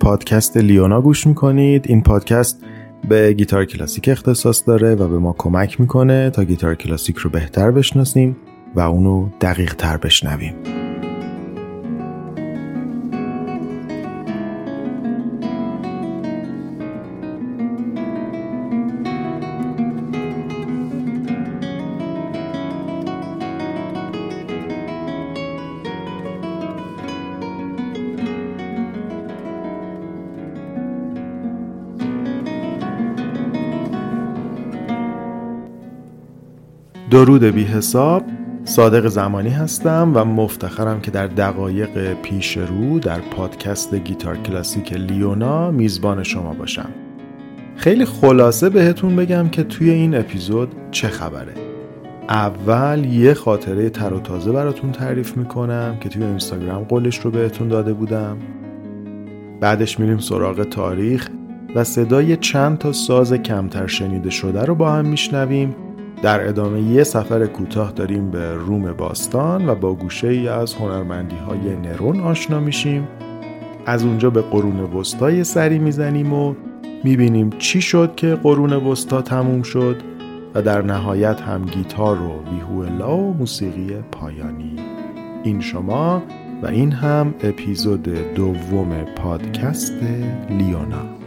پادکست لیونا گوش می‌کنید. این پادکست به گیتار کلاسیک اختصاص داره و به ما کمک می‌کنه تا گیتار کلاسیک رو بهتر بشناسیم و اونو دقیق تر بشنویم. درود بی حساب. صادق زمانی هستم و مفتخرم که در دقایق پیش رو در پادکست گیتار کلاسیک لیونا میزبان شما باشم. خیلی خلاصه بهتون بگم که توی این اپیزود چه خبره. اول یه خاطره تر و تازه براتون تعریف می‌کنم که توی اینستاگرام قولش رو بهتون داده بودم. بعدش میریم سراغ تاریخ و صدای چند تا ساز کمتر شنیده شده رو با هم میشنویم. در ادامه یه سفر کوتاه داریم به روم باستان و با گوشه ای از هنرمندی های نرون آشنا میشیم. از اونجا به قرون وسطا سری می‌زنیم و می‌بینیم چی شد که قرون وسطا تموم شد و در نهایت هم گیتار و ویهولا و موسیقی پایانی. این شما و این هم اپیزود دوم پادکست لیونا.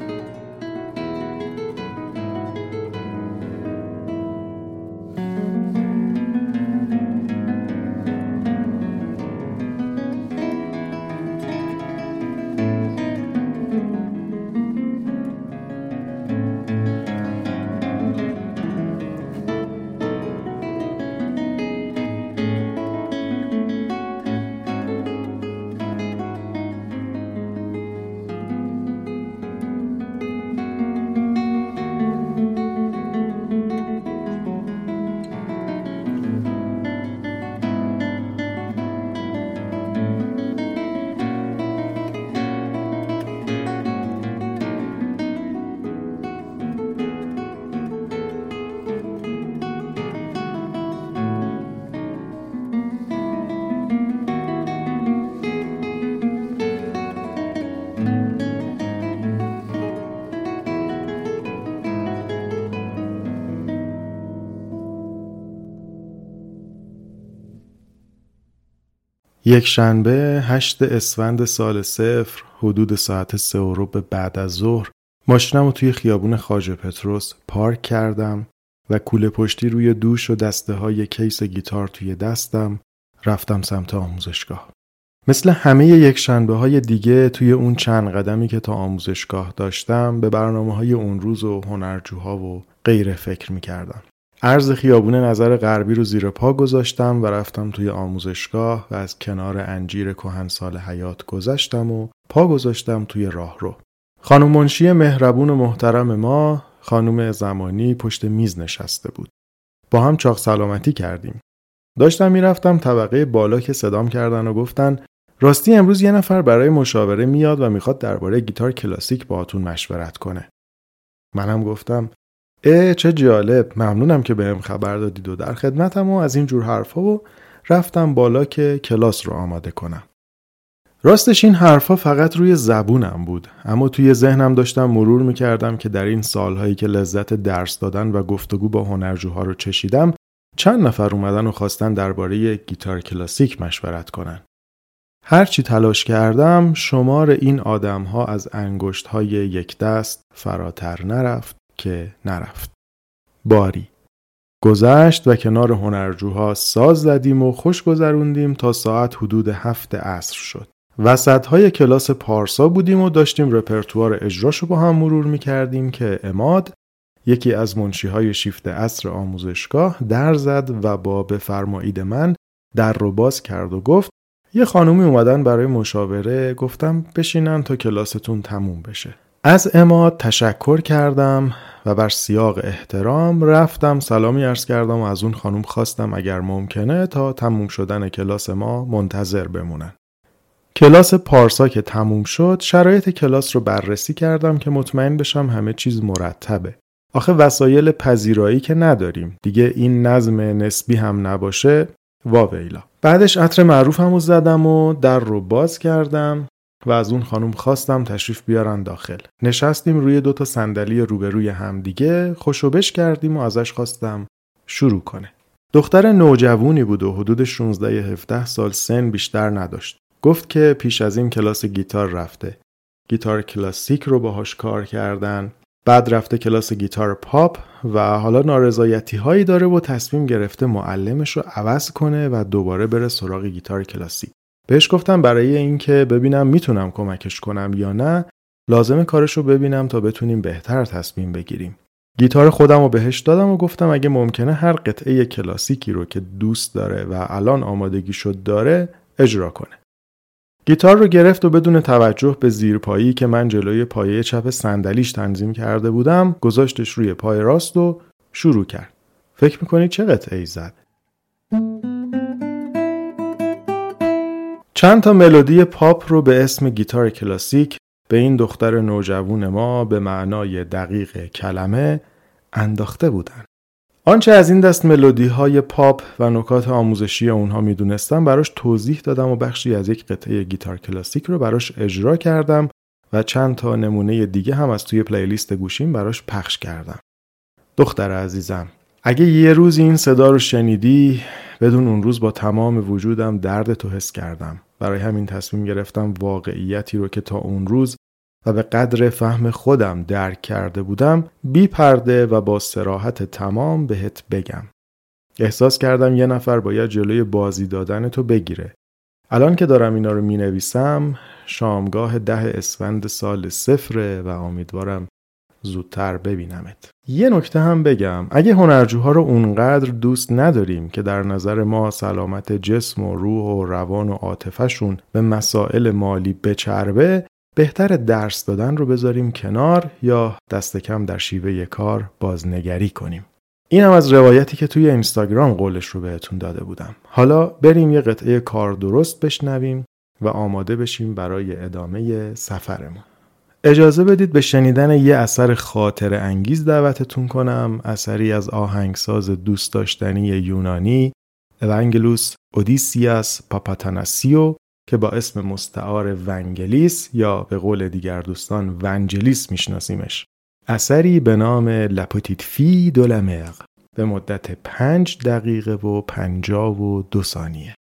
یک شنبه هشت اسفند سال صفر حدود ساعت سه و به بعد از ظهر ماشینم رو توی خیابون خاج پتروس پارک کردم و کوله پشتی روی دوش و دسته های کیس گیتار توی دستم رفتم سمت آموزشگاه. مثل همه یک شنبه های دیگه توی اون چند قدمی که تا آموزشگاه داشتم به برنامه های اون روز و هنرجوها و غیره فکر می کردم. عرض خیابون نظر غربی رو زیر پا گذاشتم و رفتم توی آموزشگاه و از کنار انجیر سال حیات گذشتم و پا گذاشتم توی راه رو. خانم منشی مهربون و محترم ما خانم زمانی پشت میز نشسته بود. با هم چاق سلامتی کردیم. داشتم می‌رفتم طبقه بالا که صدام کردن و گفتن راستی امروز یه نفر برای مشاوره میاد و می‌خواد درباره گیتار کلاسیک باهاتون مشورت کنه. منم گفتم اه چه جالب. ممنونم که بهم خبر دادید و در خدمتم و از این جور حرفا و رفتم بالا که کلاس رو آماده کنم. راستش این حرفا فقط روی زبونم بود اما توی ذهنم داشتم مرور می‌کردم که در این سالهایی که لذت درس دادن و گفتگو با هنرجوها رو چشیدم چند نفر اومدن و خواستن درباره گیتار کلاسیک مشورت کنن. هرچی تلاش کردم شمار این آدمها از انگشت های یک دست فراتر نرفت. که نرفت. باری گذشت و کنار هنرجوها ساز زدیم و خوش گذروندیم تا ساعت حدود هفت عصر شد. وسط های کلاس پارسا بودیم و داشتیم رپرتوار اجراشو با هم مرور می کردیم که اماد یکی از منشی های شیفت عصر آموزشگاه در زد و با بفرمایید من در رو باز کرد و گفت یه خانومی اومدن برای مشاوره گفتم بشینن تا کلاستون تموم بشه. از اماد تشکر کردم و بر سیاق احترام رفتم. سلامی ارز کردم و از اون خانم خواستم اگر ممکنه تا تموم شدن کلاس ما منتظر بمونن. کلاس پارسا که تموم شد شرایط کلاس رو بررسی کردم که مطمئن بشم همه چیز مرتبه. آخه وسایل پذیرایی که نداریم. دیگه این نظم نسبی هم نباشه. واویلا. بعدش عطر معروفم رو زدم و در رو باز کردم. و از اون خانم خواستم تشریف بیارن داخل. نشستیم روی دو تا صندلی روبروی همدیگه خوشوبش کردیم و ازش خواستم شروع کنه. دختر نوجوونی بود و حدود 16 17 سال سن بیشتر نداشت. گفت که پیش از این کلاس گیتار رفته. گیتار کلاسیک رو باهاش کار کردن. بعد رفته کلاس گیتار پاپ و حالا نارضایتی هایی داره و تصمیم گرفته معلمش رو عوض کنه و دوباره بره سراغ گیتار کلاسیک. بهش گفتم برای اینکه ببینم می‌تونم کمکش کنم یا نه لازم کارش رو ببینم تا بتونیم بهتر تصمیم بگیریم. گیتار خودم رو بهش دادم و گفتم اگه ممکنه هر قطعه کلاسیکی رو که دوست داره و الان آمادگی شد داره اجرا کنه. گیتار رو گرفت و بدون توجه به زیرپایی که من جلوی پایه چپ صندلیش تنظیم کرده بودم گذاشتش روی پای راست و شروع کرد. فکر می‌کنید چه قطعه ای زد؟ چند تا ملودی پاپ رو به اسم گیتار کلاسیک به این دختر نوجوون ما به معنای دقیق کلمه انداخته بودن. آنچه از این دست ملودی های پاپ و نکات آموزشی اونها می‌دونستم براش توضیح دادم و بخشی از یک قطعه گیتار کلاسیک رو براش اجرا کردم و چند تا نمونه دیگه هم از توی playlist گوشیم براش پخش کردم. دختر عزیزم اگه یه روز این صدا رو شنیدی بدون اون روز با تمام وجودم درد تو حس کردم برای همین تصمیم گرفتم واقعیتی رو که تا اون روز و به قدر فهم خودم درک کرده بودم بی پرده و با سراحت تمام بهت بگم. احساس کردم یه نفر باید جلوی بازی دادن تو بگیره. الان که دارم اینا رو می نویسم شامگاه ده اسفند سال صفره و امیدوارم زودتر ببینمت. یه نکته هم بگم اگه هنرجوها رو اونقدر دوست نداریم که در نظر ما سلامت جسم و روح و روان و عاطفهشون به مسائل مالی بچربه بهتر درس دادن رو بذاریم کنار یا دست کم در شیوه کار بازنگری کنیم. این هم از روایتی که توی اینستاگرام قولش رو بهتون داده بودم. حالا بریم یه قطعه کار درست بشنویم و آماده بشیم برای ادامه سفرمون. اجازه بدید به شنیدن یه اثر خاطر انگیز دعوتتون کنم اثری از آهنگساز دوست داشتنی یونانی اونگلوس اودیسیاس پاپاتاناسیو که با اسم مستعار ونگلیس یا به قول دیگر دوستان ونجلیس میشناسیمش. اثری به نام لپوتیت فی دولمق به مدت پنج دقیقه و پنجاه و دو ثانیه.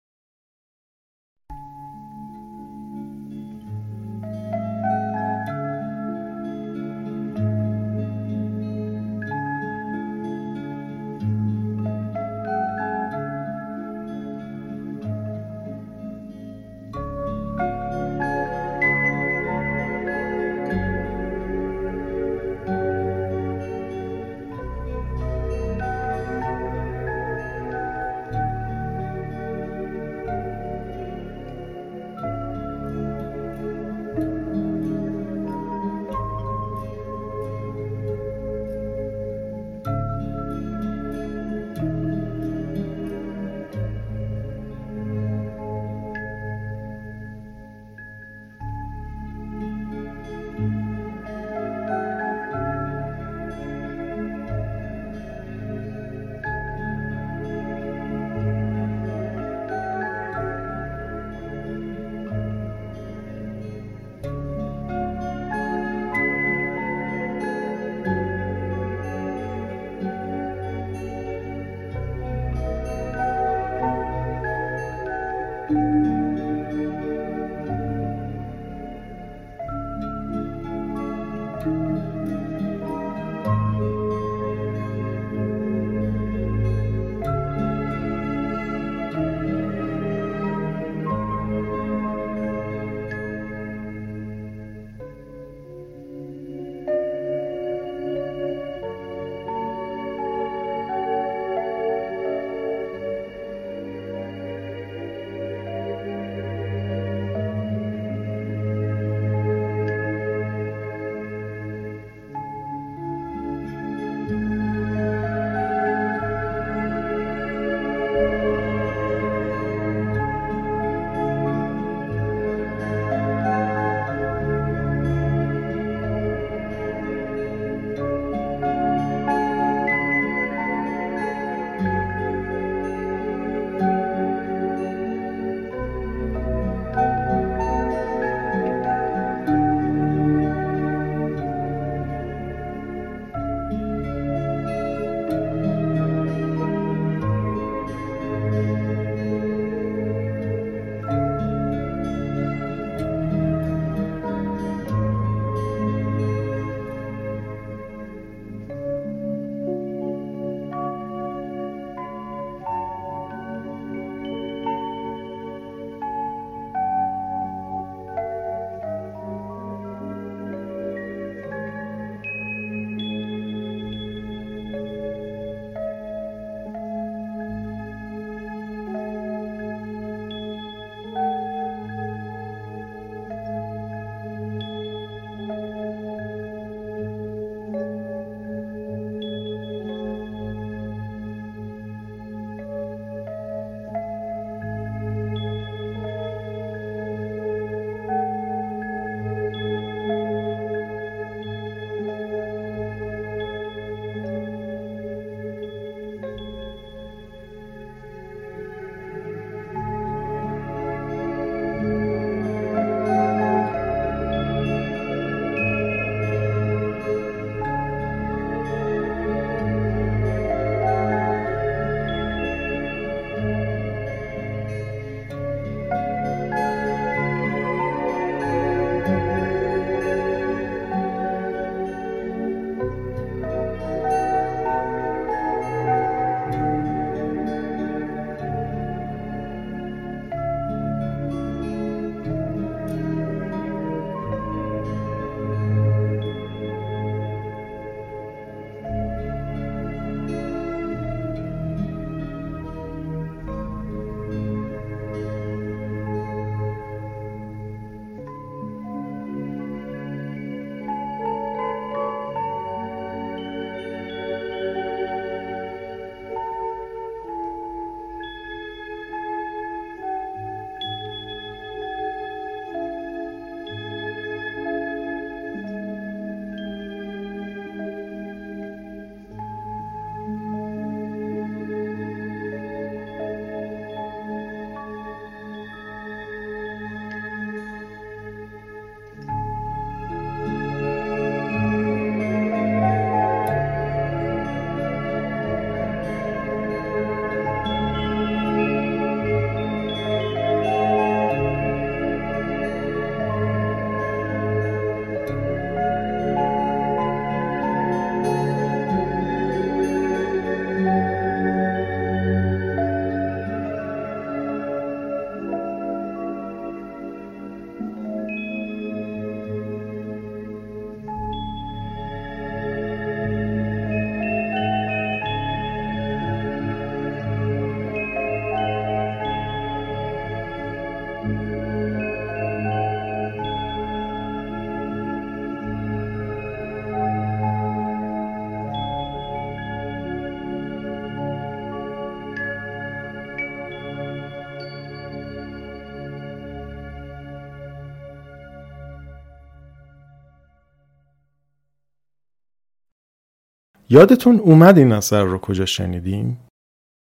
یادتون اومد این اثر رو کجا شنیدیم؟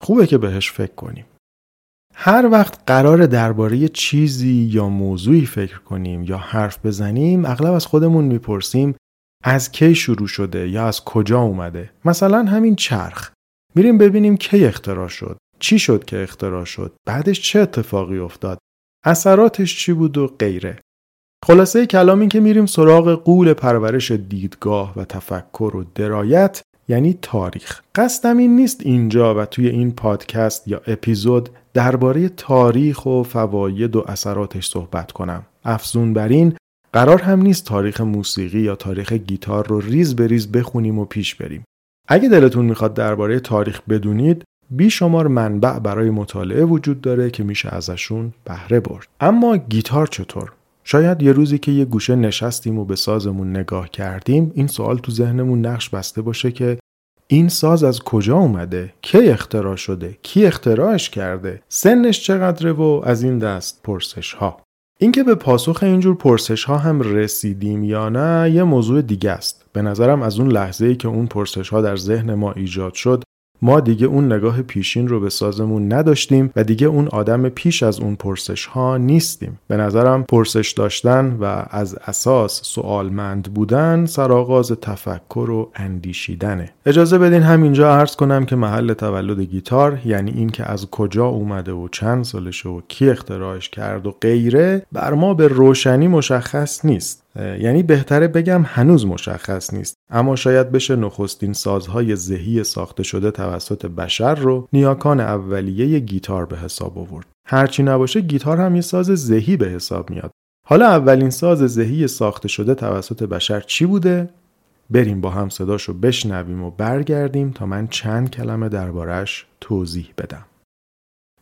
خوبه که بهش فکر کنیم. هر وقت قرار درباره چیزی یا موضوعی فکر کنیم یا حرف بزنیم اغلب از خودمون می‌پرسیم از کی شروع شده یا از کجا اومده مثلا همین چرخ میریم ببینیم کی اختراع شد چی شد که اختراع شد بعدش چه اتفاقی افتاد اثراتش چی بود و غیره خلاصه کلام این که میریم سراغ قول پرورش دیدگاه و تفکر و درایت یعنی تاریخ. قصدم این نیست اینجا و توی این پادکست یا اپیزود درباره تاریخ و فواید و اثراتش صحبت کنم. افزون بر این قرار هم نیست تاریخ موسیقی یا تاریخ گیتار رو ریز به ریز بخونیم و پیش بریم. اگه دلتون می‌خواد درباره تاریخ بدونید بیشمار منبع برای مطالعه وجود داره که میشه ازشون بهره برد. اما گیتار چطور؟ شاید یه روزی که یه گوشه نشستیم و به سازمون نگاه کردیم این سوال تو ذهنمون نقش بسته باشه که این ساز از کجا اومده؟ کی اختراع شده؟ کی اختراعش کرده؟ سنش چقدره و از این دست پرسش ها. اینکه به پاسخ اینجور پرسش ها هم رسیدیم یا نه یه موضوع دیگه است. به نظرم از اون لحظه ای که اون پرسش ها در ذهن ما ایجاد شد ما دیگه اون نگاه پیشین رو به سازمون نداشتیم و دیگه اون آدم پیش از اون پرسش ها نیستیم. به نظرم پرسش داشتن و از اساس سوالمند بودن سرآغاز تفکر و اندیشیدنه. اجازه بدین همینجا عرض کنم که محل تولد گیتار یعنی اینکه از کجا اومده و چند سالشه و کی اختراعش کرد و غیره بر ما به روشنی مشخص نیست. یعنی بهتره بگم هنوز مشخص نیست. اما شاید بشه نخستین سازهای ذهی ساخته شده توسط بشر رو نیاکان اولیه گیتار به حساب آورد. هرچی نباشه گیتار هم یه ساز ذهی به حساب میاد. حالا اولین ساز ذهی ساخته شده توسط بشر چی بوده؟ بریم با هم صداشو بشنویم و برگردیم تا من چند کلمه دربارش توضیح بدم.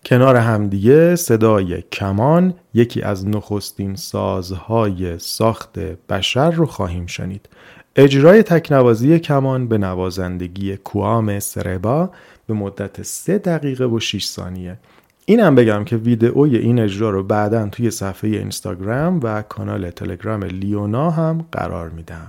کنار همدیگه صدای کمان یکی از نخستین سازهای ساخت بشر رو خواهیم شنید. اجرای تکنوازی کمان به نوازندگی کوام سربا به مدت 3 دقیقه و 6 ثانیه. اینم بگم که ویدئوی این اجرا رو بعدا توی صفحه اینستاگرام و کانال تلگرام لیونا هم قرار میدم.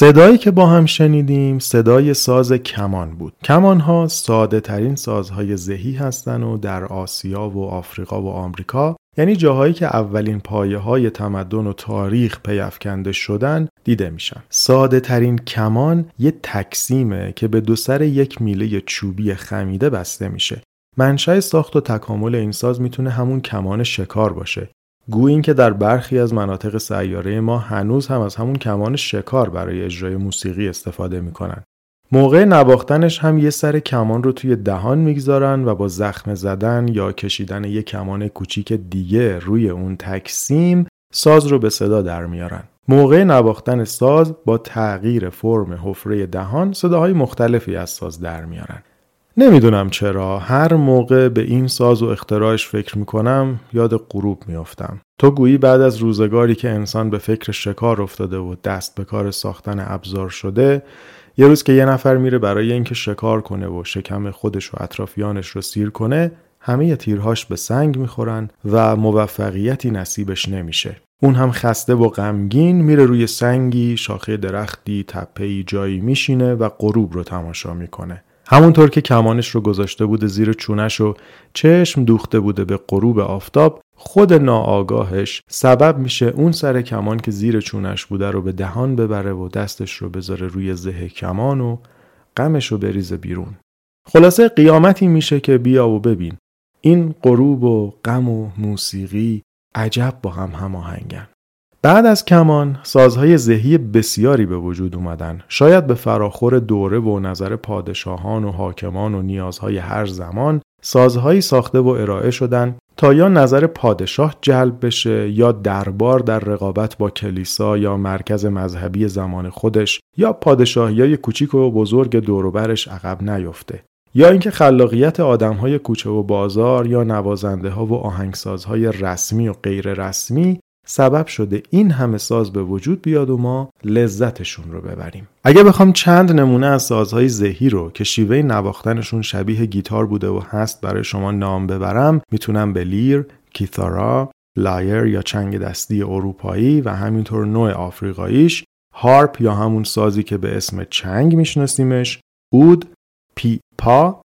صدایی که با هم شنیدیم صدای ساز کمان بود. کمان ها ساده ترین سازهای ذهی هستند و در آسیا و آفریقا و آمریکا یعنی جاهایی که اولین پایه های تمدن و تاریخ پیافکنده شدن دیده میشن. ساده ترین کمان یه تکسیمه که به دو سر یک میله چوبی خمیده بسته میشه. منشأ ساخت و تکامل این ساز می‌تونه همون کمان شکار باشه گویی که در برخی از مناطق سیاره ما هنوز هم از همون کمان شکار برای اجرای موسیقی استفاده می‌کنن. موقع نواختنش هم یه سر کمان رو توی دهان می‌گذارن و با زخم زدن یا کشیدن یه کمان کوچیک دیگه روی اون تکسیم ساز رو به صدا در میارن. موقع نواختن ساز با تغییر فرم حفره دهان صداهای مختلفی از ساز در میارن. نمی‌دونم چرا. هر موقع به این ساز و اختراعش فکر می‌کنم یاد غروب میافتم. تو گویی بعد از روزگاری که انسان به فکر شکار افتاده و دست به کار ساختن ابزار شده یه روز که یه نفر میره برای اینکه شکار کنه و شکم خودش و اطرافیانش رو سیر کنه همه تیرهاش به سنگ می‌خورن و موفقیتی نصیبش نمیشه. اون هم خسته و غمگین میره روی سنگی شاخه درختی تپهی جایی میشینه و غروب رو تماشا می‌کنه. همونطور که کمانش رو گذاشته بوده زیر چونش و چشم دوخته بوده به غروب آفتاب خود ناآگاهش سبب میشه اون سر کمان که زیر چونش بوده رو به دهان ببره و دستش رو بذاره روی زه کمان و غمش رو بریزه بیرون. خلاصه قیامتی میشه که بیا و ببین. این غروب و غم و موسیقی عجب با هم هماهنگن. بعد از کمان سازهای ذهی بسیاری به وجود اومدن. شاید به فراخور دوره و نظر پادشاهان و حاکمان و نیازهای هر زمان سازهایی ساخته و ارائه شدن تا یا نظر پادشاه جلب بشه یا دربار در رقابت با کلیسا یا مرکز مذهبی زمان خودش یا پادشاهی کوچیک و بزرگ دوروبرش عقب نیفته. یا اینکه خلاقیت آدمهای کوچه و بازار یا نوازنده ها و آهنگسازهای رسمی و غیر رسمی سبب شده این همه ساز به وجود بیاد و ما لذتشون رو ببریم. اگه بخوام چند نمونه از سازهای زهی رو که شیوه نواختنشون شبیه گیتار بوده و هست برای شما نام ببرم می‌تونم به لیر، کیتارا، لایر یا چنگ دستی اروپایی و همینطور نوع آفریقاییش harp یا همون سازی که به اسم چنگ میشناسیمش اود، پی پا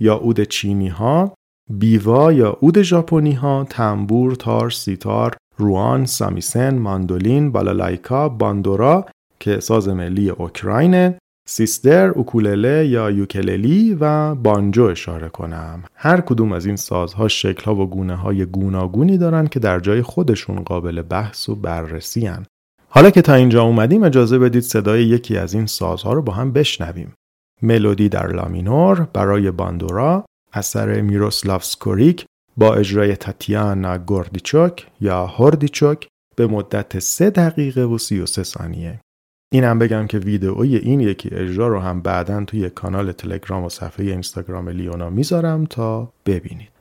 یا اود چینی ها بیوا یا اود ژاپنی ها تنبور تار سیتار روان، سامیسن، ماندولین، بالالایکا، باندورا که ساز ملی اوکراینه سیستر، اوکولله یا یوکللی و بانجو اشاره کنم. هر کدوم از این سازها شکلها و گونه های گوناگونی دارن که در جای خودشون قابل بحث و بررسی هن. حالا که تا اینجا اومدیم اجازه بدید صدای یکی از این سازها رو با هم بشنویم. ملودی در لامینور برای باندورا اثر میروسلاف سکوریک با اجرای تاتیانا گوردیچوک یا هوردیچوک به مدت 3 دقیقه و 33 ثانیه. اینم بگم که ویدئوی این یکی اجرا رو هم بعدا توی کانال تلگرام و صفحه اینستاگرام لیونا می‌ذارم تا ببینید.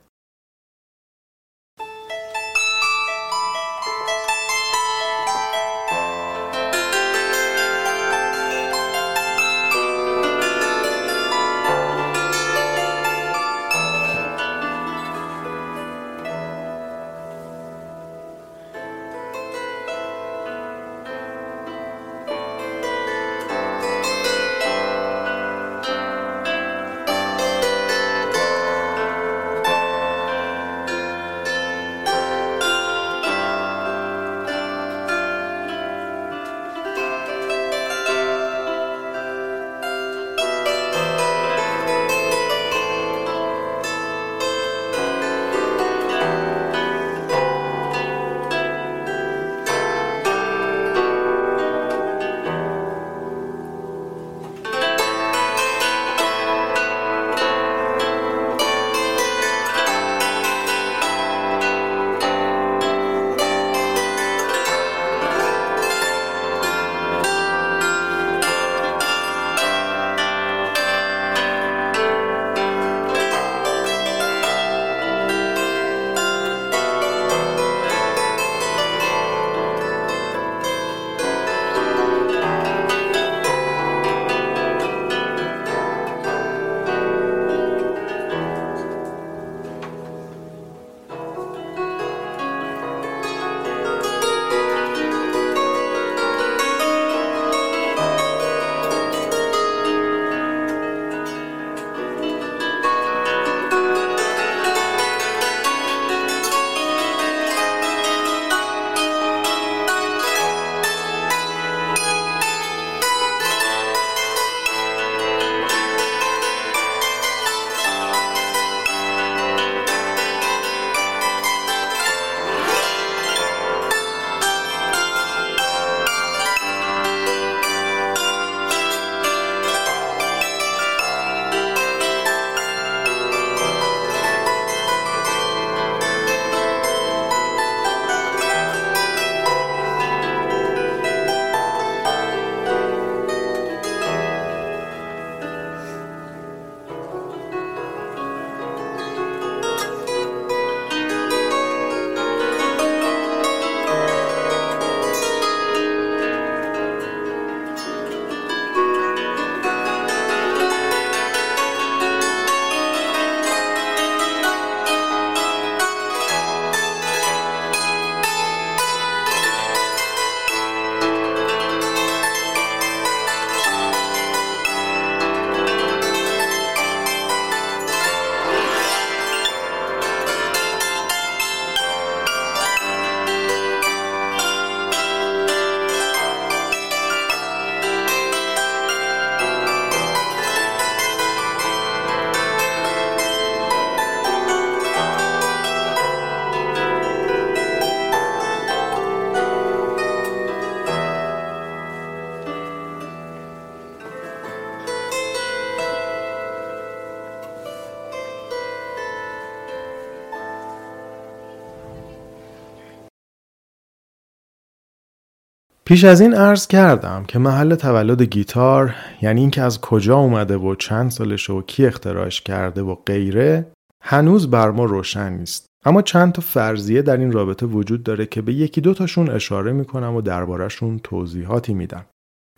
پیش از این عرض کردم که محل تولد گیتار یعنی اینکه از کجا اومده و چند سالشه و کی اختراعش کرده و غیره هنوز بر ما روشن نیست. اما چند تا فرضیه در این رابطه وجود داره که به یکی دو تاشون اشاره می‌کنم و دربارهشون توضیحاتی میدم.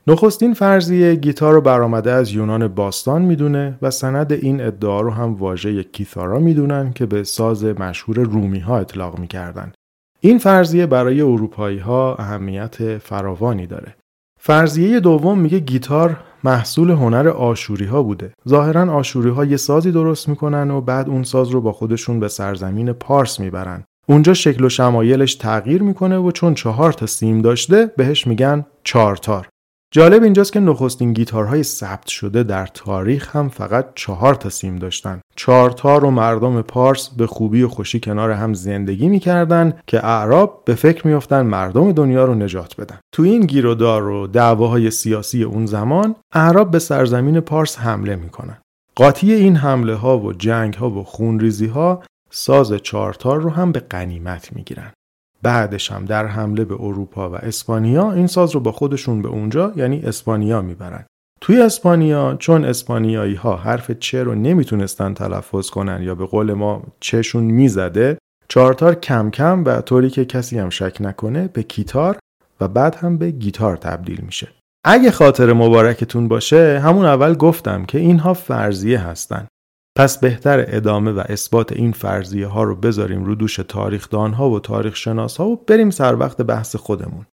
نخستین فرضیه گیتار رو برآمده از یونان باستان می‌دونه و سند این ادعا رو هم واژه کیثارا می‌دونن که به ساز مشهور رومی ها اطلاق می‌کردن. این فرضیه برای اروپایی ها اهمیت فراوانی داره. فرضیه دوم میگه گیتار محصول هنر آشوری ها بوده. ظاهرا آشوری ها یه سازی درست می‌کنن و بعد اون ساز رو با خودشون به سرزمین پارس می‌برن. اونجا شکل و شمایلش تغییر می‌کنه و چون چهار تا سیم داشته بهش میگن چارتار. جالب اینجاست که نخستین گیتارهای ثبت شده در تاریخ هم فقط چهار تا سیم داشتن. چهار تا رو مردم پارس به خوبی و خوشی کنار هم زندگی می‌کردن که اعراب به فکر میافتن مردم دنیا رو نجات بدن. تو این گیرودار و دعواهای سیاسی اون زمان اعراب به سرزمین پارس حمله می‌کنن. قاطی این حمله ها و جنگ ها و خونریزی ها ساز چارتار رو هم به قنیمت می‌گیرن. بعدش هم در حمله به اروپا و اسپانیا این ساز رو با خودشون به اونجا یعنی اسپانیا می‌برن. توی اسپانیا چون اسپانیایی ها حرف چه رو نمی‌تونستن تلفظ کنن یا به قول ما چشون می‌زده چارتار کم کم و طوری که کسی هم شک نکنه به کیتار و بعد هم به گیتار تبدیل میشه. اگه خاطر مبارکتون باشه همون اول گفتم که اینها فرضیه هستن. پس بهتر ادامه و اثبات این فرضیه ها رو بذاریم رو دوش تاریخدان ها و تاریخ شناس ها و بریم سر وقت بحث خودمون.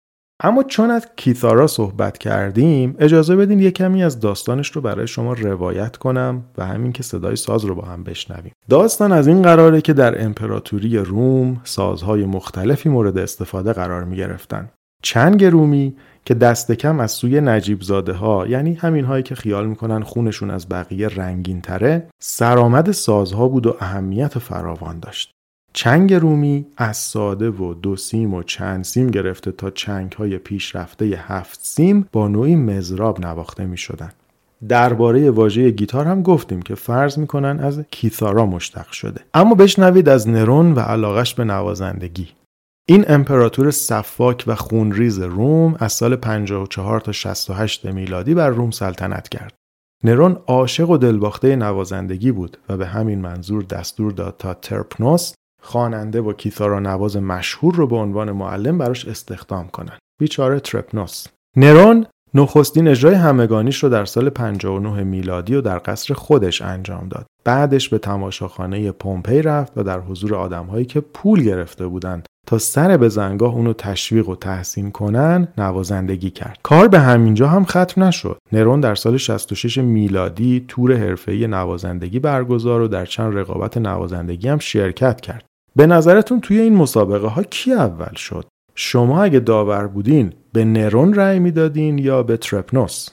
اما چون از کیثارا صحبت کردیم اجازه بدین یه کمی از داستانش رو برای شما روایت کنم و همین که صدای ساز رو با هم بشنویم داستان از این قراره که در امپراتوری روم سازهای مختلفی مورد استفاده قرار می گرفتن. چنگ رومی که دست کم از سوی نجیب زاده ها یعنی همین هایی که خیال می‌کنن خونشون از بقیه رنگین تره سرآمد سازها بود و اهمیت فراوان داشت. چنگ رومی از ساده و دو سیم و چند سیم گرفته تا چنگ های پیشرفته هفت سیم با نوعی مزراب نواخته می شدن. درباره واژه گیتار هم گفتیم که فرض می‌کنن از کیثارا مشتق شده. اما بشنوید از نرون و علاقش به نوازندگی. این امپراتور سفاک و خونریز روم از سال 54 تا 68 میلادی بر روم سلطنت کرد. نرون عاشق و دلباخته نوازندگی بود و به همین منظور دستور داد تا ترپنوس خواننده و کیتارا نواز مشهور رو به عنوان معلم براش استخدام کنند. بیچاره ترپنوس. نرون نخستین اجرای همگانیش رو در سال 59 میلادی و در قصر خودش انجام داد. بعدش به تماشاخانه پومپی رفت و در حضور آدمهایی که پول گرفته بودند تا سر بزنگاه اونو تشویق و تحسین کنن نوازندگی کرد. کار به همینجا هم ختم نشد. نرون در سال 66 میلادی تور حرفه‌ای نوازندگی برگزار و در چند رقابت نوازندگی هم شرکت کرد. به نظرتون توی این مسابقه ها کی اول شد؟ شما اگه داور بودین به نرون رأی می‌دادین یا به ترپنوس؟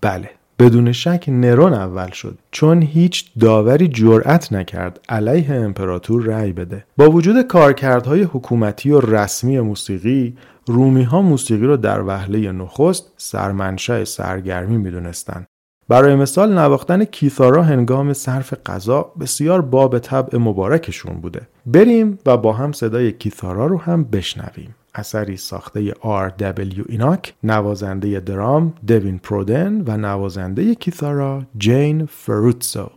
بله. بدون شک نرون اول شد چون هیچ داوری جرأت نکرد علیه امپراتور رأی بده. با وجود کارکردهای حکومتی و رسمی موسیقی رومی ها موسیقی را در وهله نخست سرمنشأ سرگرمی می‌دونستند. برای مثال نواختن کیثارا هنگام صرف غذا بسیار باب طبع مبارکشون بوده. بریم و با هم صدای کیثارا رو هم بشنویم. اثری ساخته دبلیو ایناک نوازنده درام دوین پرودن و نوازنده کیثارا جین فروتسو.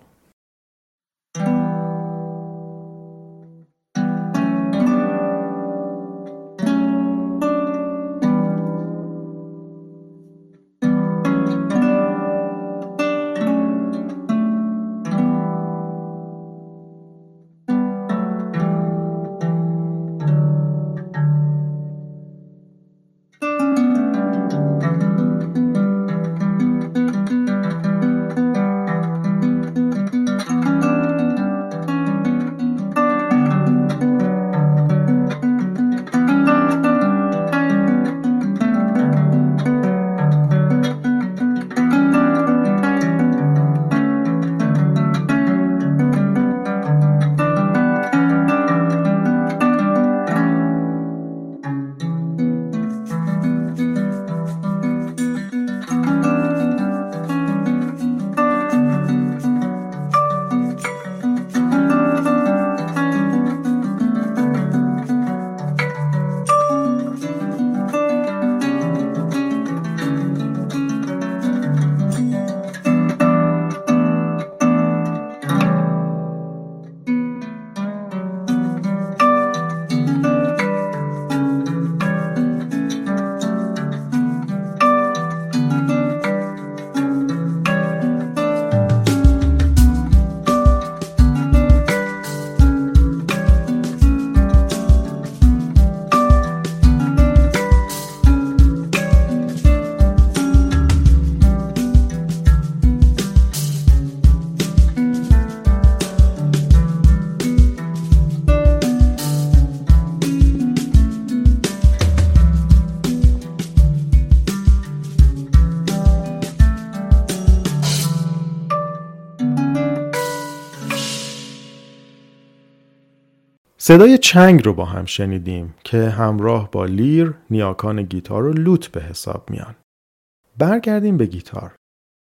صدای چنگ رو با هم شنیدیم که همراه با لیر نیاکان گیتار و لوت به حساب میان. برگردیم به گیتار.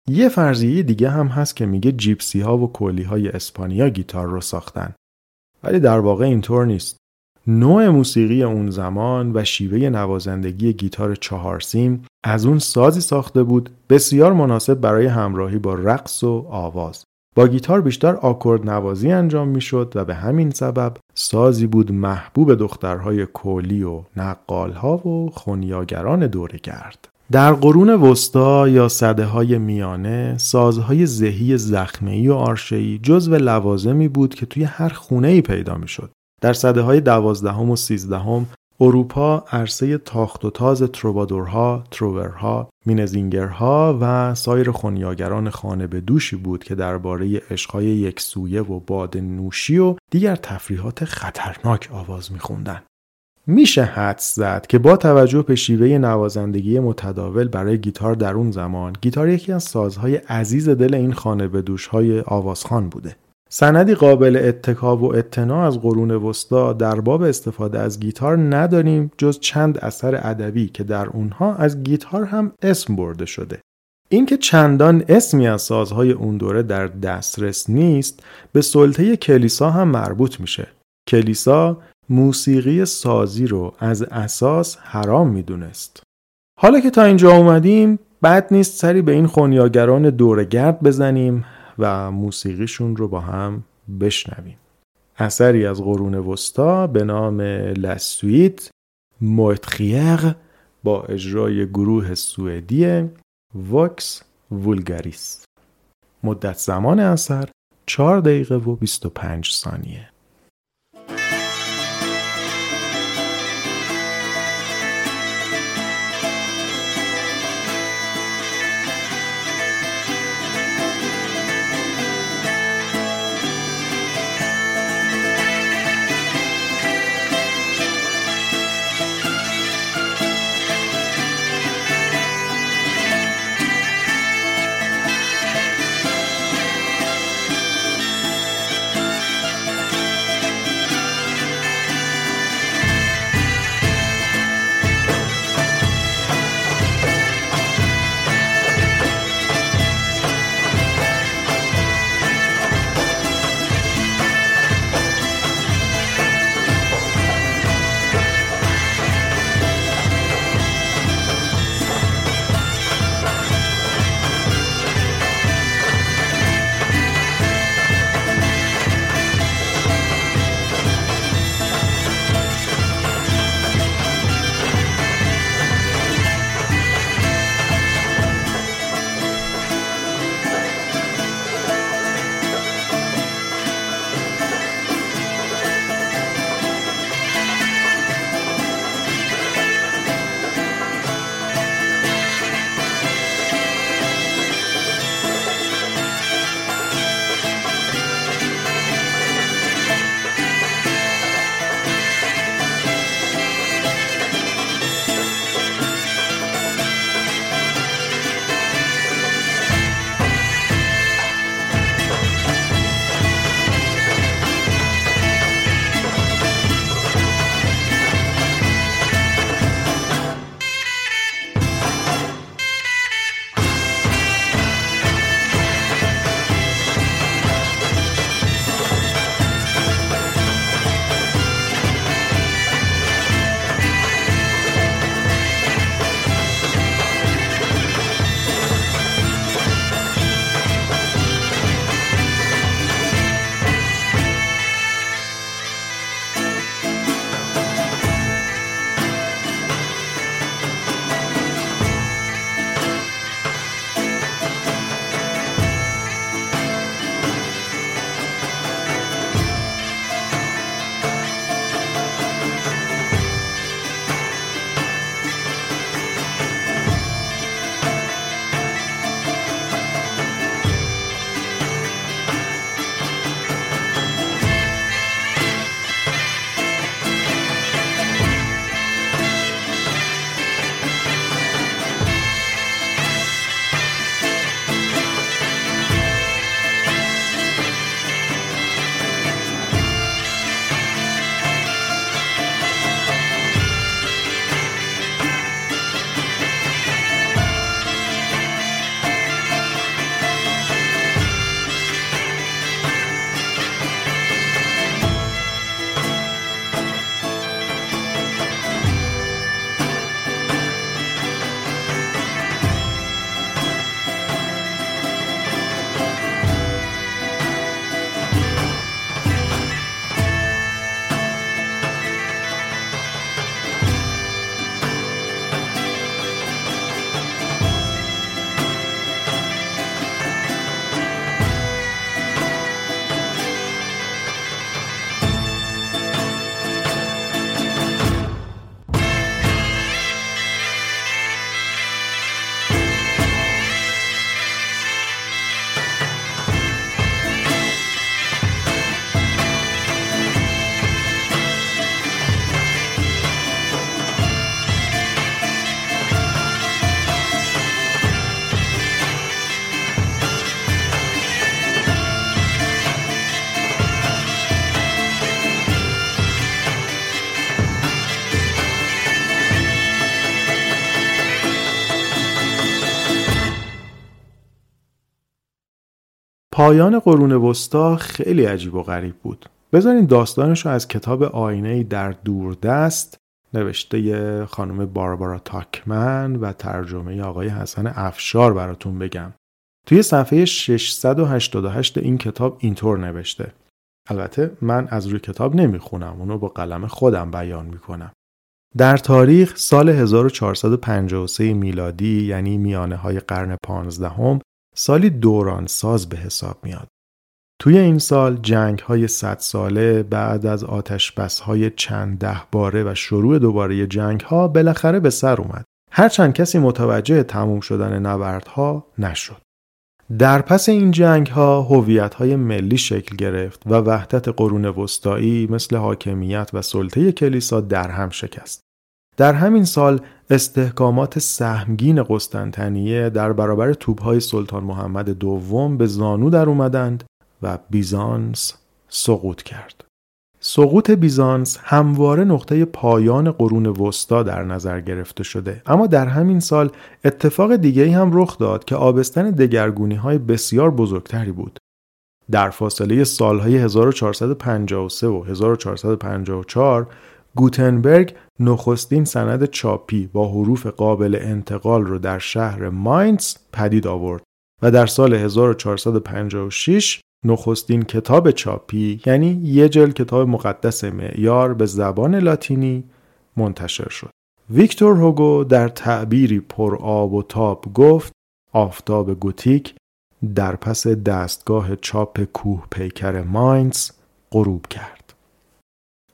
یه فرضیه دیگه هم هست که میگه جیپسی ها و کولی های اسپانیا گیتار رو ساختن. ولی در واقع اینطور نیست. نوع موسیقی اون زمان و شیوه نوازندگی گیتار چهارسیم از اون سازی ساخته بود بسیار مناسب برای همراهی با رقص و آواز. با گیتار بیشتر آکورد نوازی انجام می‌شد و به همین سبب سازی بود محبوب دخترهای کولی و نقالها و خونیاگران گرد. در قرون وسطا یا صده های میانه سازهای زهی زخمی و آرشهی جزو لوازمی بود که توی هر خونه ای پیدا می‌شد. در صده های دوازدهم و سیزدهم اروپا عرصه تاخت و تاز تروبادورها، تروورها، مینزینگرها و سایر خونیاگران خانه به دوشی بود که درباره عشقهای یک سویه و باد نوشی و دیگر تفریحات خطرناک آواز میخوندن. میشه حدس زد که با توجه به شیوه نوازندگی متداول برای گیتار در اون زمان گیتار یکی از سازهای عزیز دل این خانه به دوشهای آوازخان بوده سندی قابل اتکاب و اتنا از قرون وسطا در باب استفاده از گیتار نداریم جز چند اثر ادبی که در اونها از گیتار هم اسم برده شده. اینکه چندان اسمی از سازهای اون دوره در دسترس نیست به سلطه کلیسا هم مربوط میشه. کلیسا موسیقی سازی رو از اساس حرام می‌دونست. حالا که تا اینجا اومدیم بد نیست سری به این خونیاگران دورگرد بزنیم. و موسیقیشون رو با هم بشنویم. اثری از قرون وسطا به نام لسویت موتخیر با اجرای گروه سوئدی وکس وولگاریس مدت زمان اثر 4 دقیقه و 25 ثانیه. پایان قرون وسطا خیلی عجیب و غریب بود. بذارین داستانش رو از کتاب آینه در دوردست نوشته خانم باربارا تاکمن و ترجمه آقای حسن افشار براتون بگم. توی صفحه 688 این کتاب اینطور نوشته. البته من از روی کتاب نمی‌خونم اونو با قلم خودم بیان می‌کنم. در تاریخ سال 1453 میلادی یعنی میانه های قرن پانزدهم سالی دوران ساز به حساب میاد. توی این سال جنگ های صد ساله بعد از آتش بس های چند ده باره و شروع دوباره جنگ ها بالاخره به سر اومد. هرچند کسی متوجه تموم شدن نبردها نشد. در پس این جنگ ها هویت های ملی شکل گرفت و وحدت قرون وسطایی مثل حاکمیت و سلطه کلیسا در هم شکست. در همین سال استحکامات سهمگین قسطنطنیه در برابر توبهای سلطان محمد دوم به زانو در اومدند و بیزانس سقوط کرد. سقوط بیزانس همواره نقطه پایان قرون وسطا در نظر گرفته شده اما در همین سال اتفاق دیگری هم رخ داد که آبستن دگرگونی های بسیار بزرگتری بود در فاصله سالهای 1453 و 1454 گوتنبرگ نخستین سند چاپی با حروف قابل انتقال رو در شهر ماینز پدید آورد و در سال 1456 نخستین کتاب چاپی یعنی یه جلد کتاب مقدس معیار به زبان لاتینی منتشر شد. ویکتور هوگو در تعبیری پر آب و تاب گفت آفتاب گوتیک در پس دستگاه چاپ کوه پیکر ماینز غروب کرد.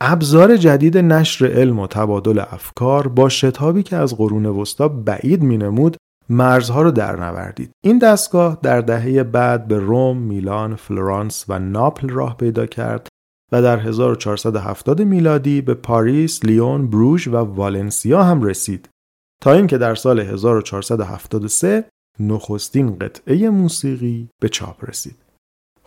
ابزار جدید نشر علم و تبادل افکار با شتابی که از قرون وسطا بعید مینمود مرزها رو در نوردید. این دستگاه در دهه بعد به روم، میلان، فلورانس و ناپل راه پیدا کرد و در 1470 میلادی به پاریس، لیون، بروژ و والنسیا هم رسید تا اینکه در سال 1473 نخستین قطعه موسیقی به چاپ رسید.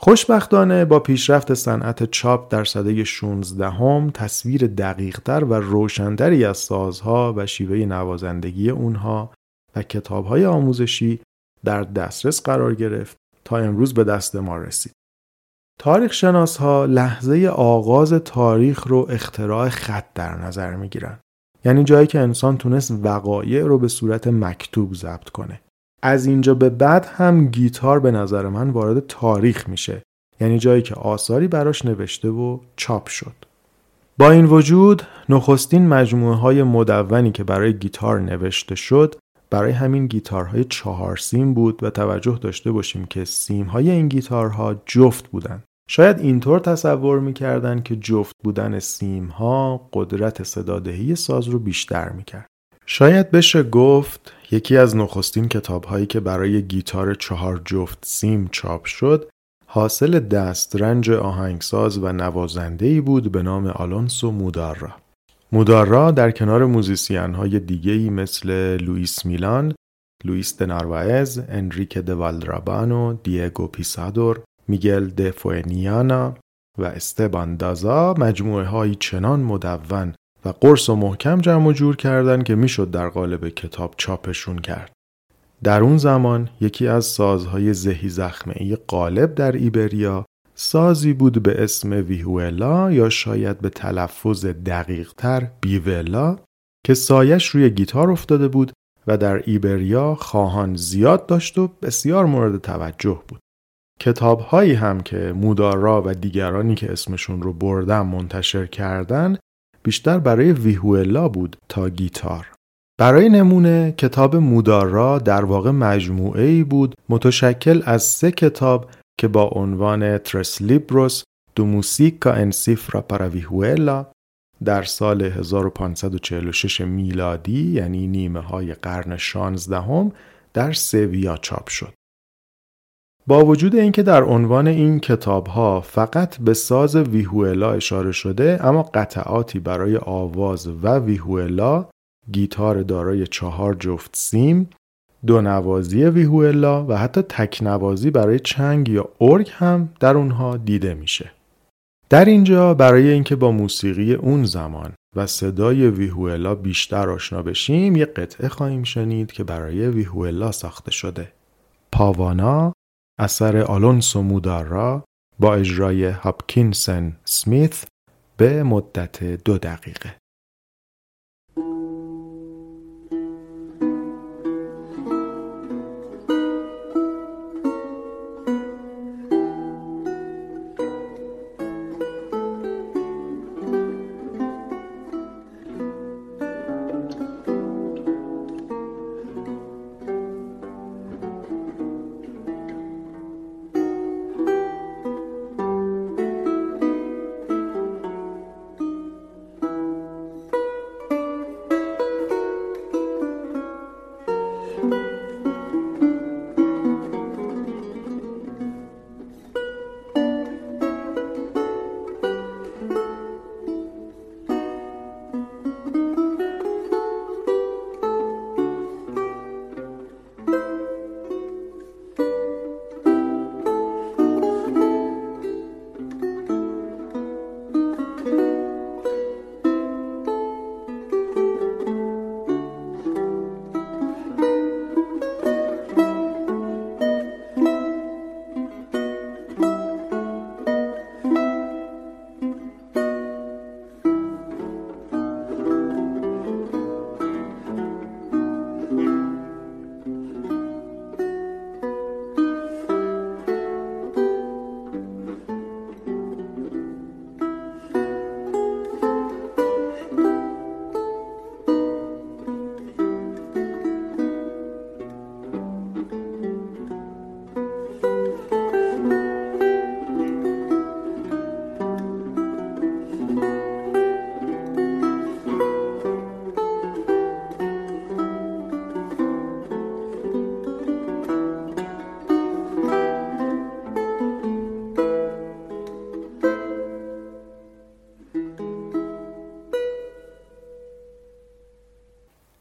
خوشبختانه با پیشرفت صنعت چاپ در سده 16 هم تصویر دقیقتر و روشنتری از سازها و شیوه نوازندگی اونها و کتابهای آموزشی در دسترس قرار گرفت تا امروز به دست ما رسید. تاریخ شناس ها لحظه آغاز تاریخ رو اختراع خط در نظر می گیرن. یعنی جایی که انسان تونست وقایع رو به صورت مکتوب ضبط کنه. از اینجا به بعد هم گیتار به نظر من وارد تاریخ میشه. یعنی جایی که آثاری براش نوشته و چاپ شد. با این وجود نخستین مجموعه های مدونی که برای گیتار نوشته شد برای همین گیتارهای چهار سیم بود و توجه داشته باشیم که سیمهای این گیتارها جفت بودن. شاید اینطور تصور می‌کردن که جفت بودن سیمها قدرت صدادهی ساز رو بیشتر می‌کرد. شاید بشه گفت یکی از نخستین کتابهایی که برای گیتار چهار جفت سیم چاپ شد حاصل دسترنج آهنگساز و نوازندهی بود به نام آلونسو مودارا. مودارا در کنار موزیسین های دیگهی مثل لوئیس میلان، لوئیس دناروائز، انریک دوالدرابانو، دیگو پیسادور، میگل دفوینیانا و استبان دازا مجموعه های چنان مدون و قرص و محکم جمع و جور کردن که می‌شد در قالب کتاب چاپشون کرد. در اون زمان یکی از سازهای زهی زخمه ای قالب در ایبریا سازی بود به اسم ویهولا یا شاید به تلفظ دقیق تر بیولا که سایش روی گیتار افتاده بود و در ایبریا خواهان زیاد داشت و بسیار مورد توجه بود. کتاب هایی هم که مودارا و دیگرانی که اسمشون رو بردم منتشر کردن بیشتر برای ویهولا بود تا گیتار. برای نمونه کتاب مودارا در واقع مجموعه ای بود متشکل از سه کتاب که با عنوان ترس لیبروس دو موسیکا انسیفرا پاراویهوئلا در سال 1546 میلادی یعنی نیمه های قرن 16 هم در سویا چاپ شد. با وجود اینکه در عنوان این کتاب ها فقط به ساز ویهوئلا اشاره شده اما قطعاتی برای آواز و ویهوئلا گیتار دارای چهار جفت سیم دو نوازی ویهوئلا و حتی تک نوازی برای چنگ یا ارگ هم در اونها دیده میشه. در اینجا برای اینکه با موسیقی اون زمان و صدای ویهوئلا بیشتر آشنا بشیم یه قطعه خواهیم شنید که برای ویهوئلا ساخته شده. پاوانا اثر آلونسو مودارا با اجرای هاپکینسن سمیث به مدت دو دقیقه.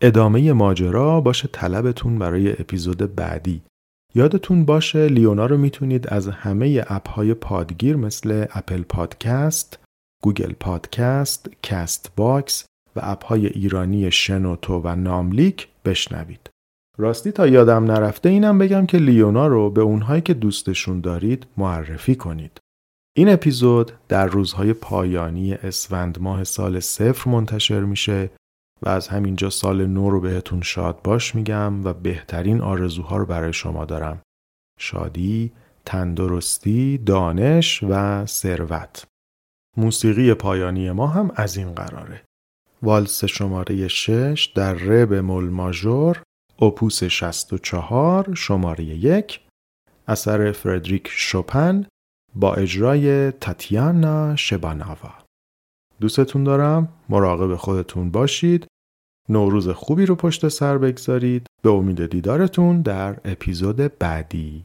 ادامه ماجرا باشه طلبتون برای اپیزود بعدی یادتون باشه لیونا رو می‌تونید از همه اپ های پادگیر مثل Apple Podcast، Google Podcast، Castbox و اپ های ایرانی شنوتو و ناملیک بشنوید. راستی تا یادم نرفته اینم بگم که لیونا رو به اونهایی که دوستشون دارید معرفی کنید. این اپیزود در روزهای پایانی اسفند ماه سال صفر منتشر میشه و از همینجا سال نو رو بهتون شاد باش میگم و بهترین آرزوها رو برای شما دارم. شادی، تندرستی، دانش و ثروت. موسیقی پایانی ما هم از این قراره. والس شماره 6 در ر مول ماژور اپوس 64 شماره 1 اثر فردریک شوپن با اجرای تاتیانا شباناوا دوستتون دارم. مراقب خودتون باشید. نوروز خوبی رو پشت سر بگذارید. به امید دیدارتون در اپیزود بعدی.